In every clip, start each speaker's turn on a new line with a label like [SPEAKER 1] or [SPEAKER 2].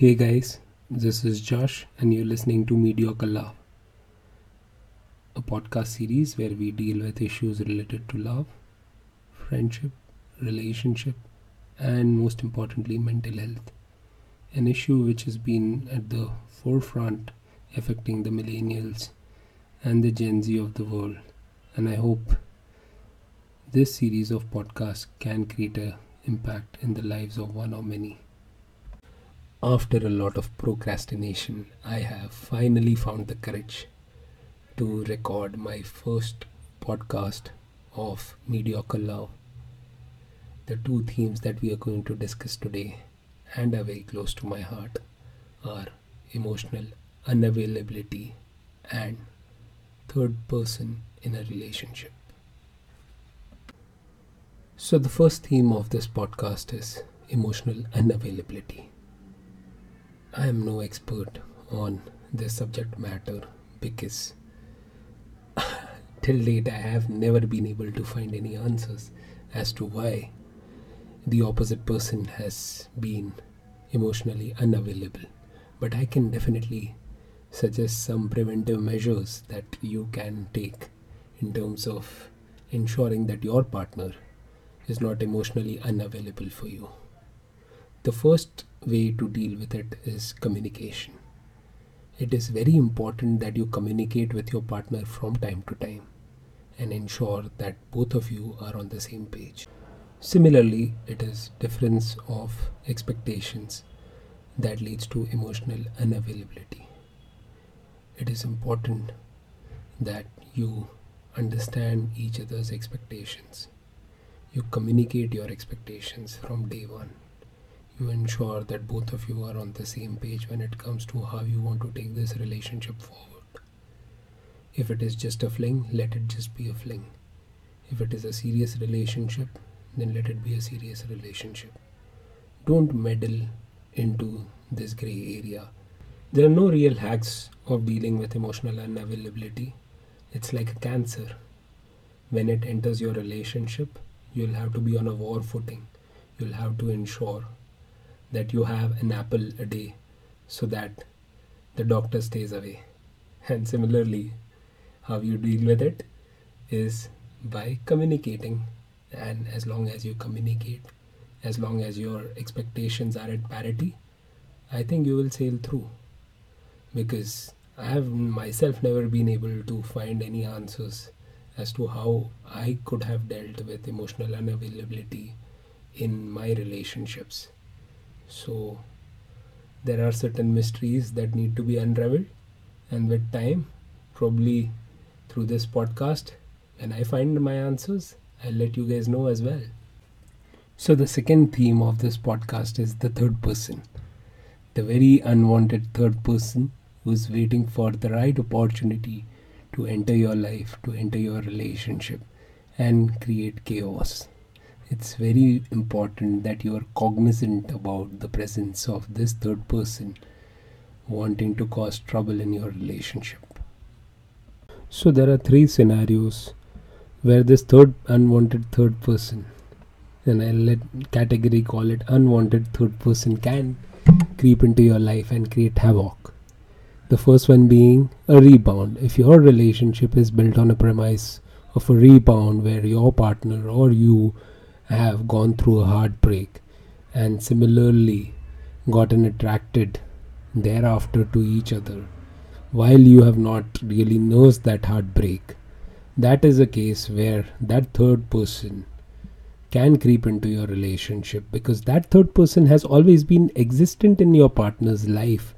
[SPEAKER 1] Hey guys, this is Josh, and you're listening to Mediocre Love, a podcast series where we deal with issues related to love, friendship, relationship, and most importantly, mental health. An issue which has been at the forefront affecting the millennials and the Gen Z of the world. And I hope this series of podcasts can create an impact in the lives of one or many. After a lot of procrastination, I have finally found the courage to record my first podcast of Mediocre Love. The two themes that we are going to discuss today and are very close to my heart are emotional unavailability and third person in a relationship. So, the first theme of this podcast is emotional unavailability. I am no expert on this subject matter because till date I have never been able to find any answers as to why the opposite person has been emotionally unavailable. But I can definitely suggest some preventive measures that you can take in terms of ensuring that your partner is not emotionally unavailable for you. The first way to deal with it is communication. It is very important that you communicate with your partner from time to time and ensure that both of you are on the same page. Similarly, it is difference of expectations that leads to emotional unavailability. It is important that you understand each other's expectations. You communicate your expectations from day one you ensure that both of you are on the same page when it comes to how you want to take this relationship forward. If it is just a fling, let it just be a fling. If it is a serious relationship, then let it be a serious relationship. Don't meddle into this gray area. There are no real hacks of dealing with emotional unavailability. It's like a cancer. When it enters your relationship, you'll have to be on a war footing. You'll have to ensure that you have an apple a day so that the doctor stays away. And similarly, how you deal with it is by communicating. And as long as you communicate, as long as your expectations are at parity, I think you will sail through. Because I have myself never been able to find any answers as to how I could have dealt with emotional unavailability in my relationships. So there are certain mysteries that need to be unraveled, and with time, probably through this podcast, when I find my answers, I'll let you guys know as well. So, the second theme of this podcast is the third person. The very unwanted third person who's waiting for the right opportunity to enter your life, to enter your relationship, and create chaos it's very important that you are cognizant about the presence of this third person wanting to cause trouble in your relationship. So, there are three scenarios where this third unwanted third person, and I'll let category call it unwanted third person, can creep into your life and create havoc. The first one being a rebound. If your relationship is built on a premise of a rebound where your partner or you have gone through a heartbreak and similarly gotten attracted thereafter to each other. While you have not really nursed that heartbreak that is a case where that third person can creep into your relationship because that third person has always been existent in your partner's life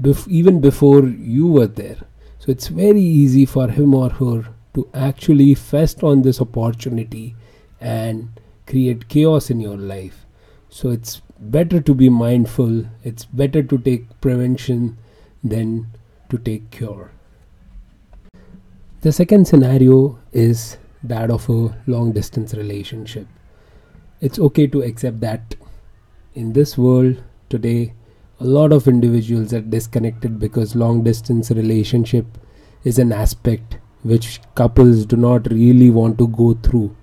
[SPEAKER 1] bef- even before you were there. So it's very easy for him or her to actually fest on this opportunity and create chaos in your life. So it's better to be mindful, it's better to take prevention than to take cure. The second scenario is that of a long distance relationship. It's okay to accept that in this world today, a lot of individuals are disconnected because long distance relationship is an aspect which couples do not really want to go through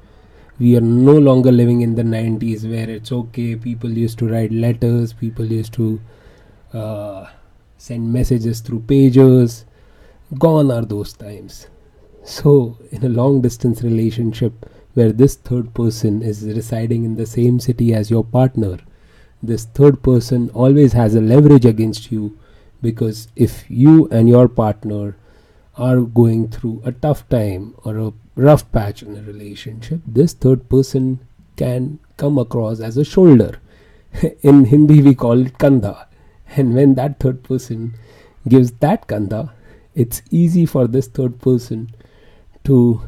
[SPEAKER 1] we are no longer living in the 90s where it's okay people used to write letters people used to uh, send messages through pagers. Gone are those times. So, in a long distance relationship where this third person is residing in the same city as your partner, this third person always has a leverage against you because if you and your partner are going through a tough time or a rough patch in a relationship, this third person can come across as a shoulder. in Hindi, we call it kanda. And when that third person gives that kanda, it's easy for this third person to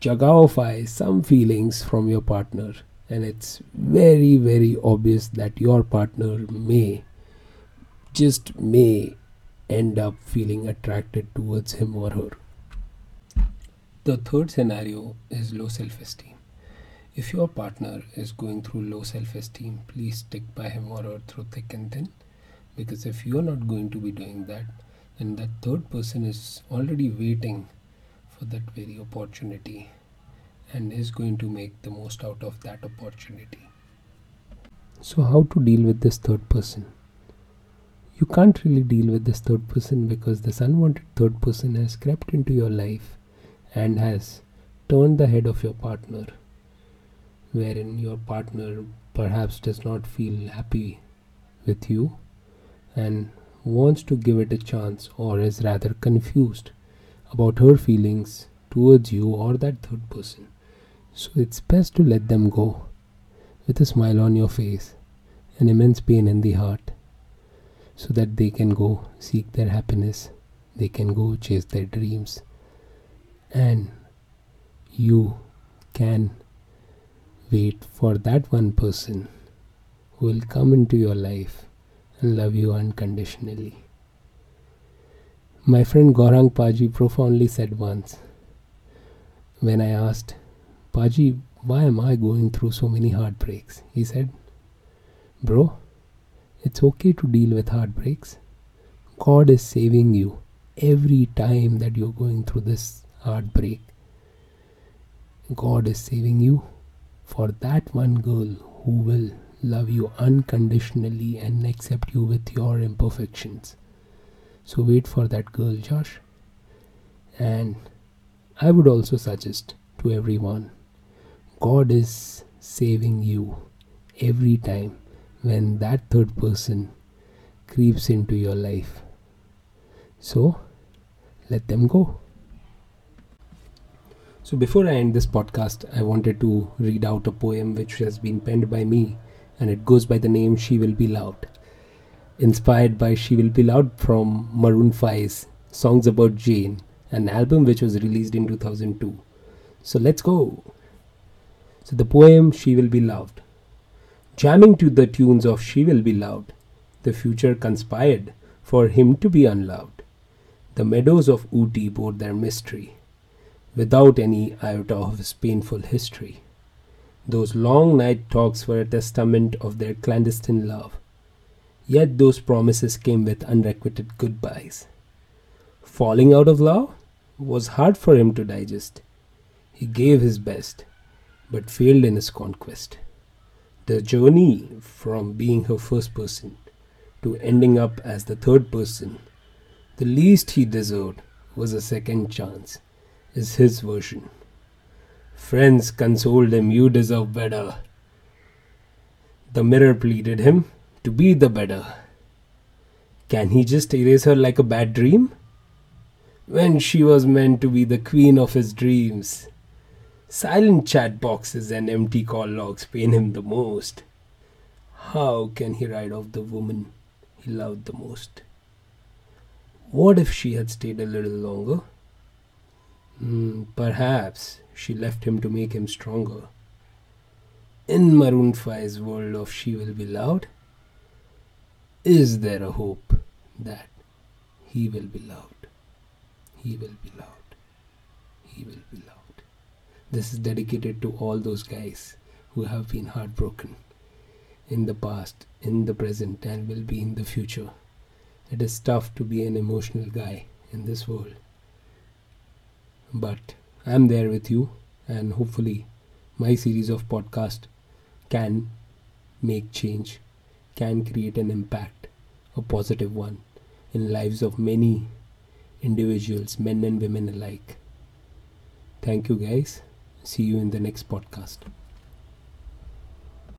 [SPEAKER 1] jagawify some feelings from your partner. And it's very, very obvious that your partner may, just may, end up feeling attracted towards him or her. The third scenario is low self esteem. If your partner is going through low self esteem, please stick by him or her through thick and thin. Because if you're not going to be doing that, then that third person is already waiting for that very opportunity and is going to make the most out of that opportunity. So, how to deal with this third person? You can't really deal with this third person because this unwanted third person has crept into your life and has turned the head of your partner, wherein your partner perhaps does not feel happy with you and wants to give it a chance or is rather confused about her feelings towards you or that third person. So it's best to let them go with a smile on your face, an immense pain in the heart, so that they can go seek their happiness, they can go chase their dreams, and you can wait for that one person who will come into your life and love you unconditionally. My friend Gaurang Paji profoundly said once, when I asked, Paji, why am I going through so many heartbreaks? He said, Bro, it's okay to deal with heartbreaks. God is saving you every time that you're going through this heartbreak. God is saving you for that one girl who will love you unconditionally and accept you with your imperfections. So wait for that girl, Josh. And I would also suggest to everyone God is saving you every time when that third person creeps into your life. So let them go. So, before I end this podcast, I wanted to read out a poem which has been penned by me and it goes by the name She Will Be Loved inspired by She Will Be Loved from Maroon 5's Songs About Jane, an album which was released in 2002. So let's go. So the poem She Will Be Loved. Jamming to the tunes of She Will Be Loved, the future conspired for him to be unloved. The meadows of Ooty bore their mystery, without any iota of his painful history. Those long night talks were a testament of their clandestine love Yet those promises came with unrequited goodbyes. Falling out of love was hard for him to digest. He gave his best, but failed in his conquest. The journey from being her first person to ending up as the third person, the least he deserved was a second chance, is his version. Friends consoled him, You deserve better. The mirror pleaded him, to be the better. Can he just erase her like a bad dream? When she was meant to be the queen of his dreams. Silent chat boxes and empty call logs pain him the most. How can he write off the woman he loved the most? What if she had stayed a little longer? Mm, perhaps she left him to make him stronger. In Maroon 5's world of She Will Be Loved, is there a hope that he will be loved? He will be loved. He will be loved. This is dedicated to all those guys who have been heartbroken in the past, in the present, and will be in the future. It is tough to be an emotional guy in this world. But I'm there with you, and hopefully, my series of podcasts can make change, can create an impact a positive one in lives of many individuals, men and women alike. Thank you, guys. See you in the next podcast.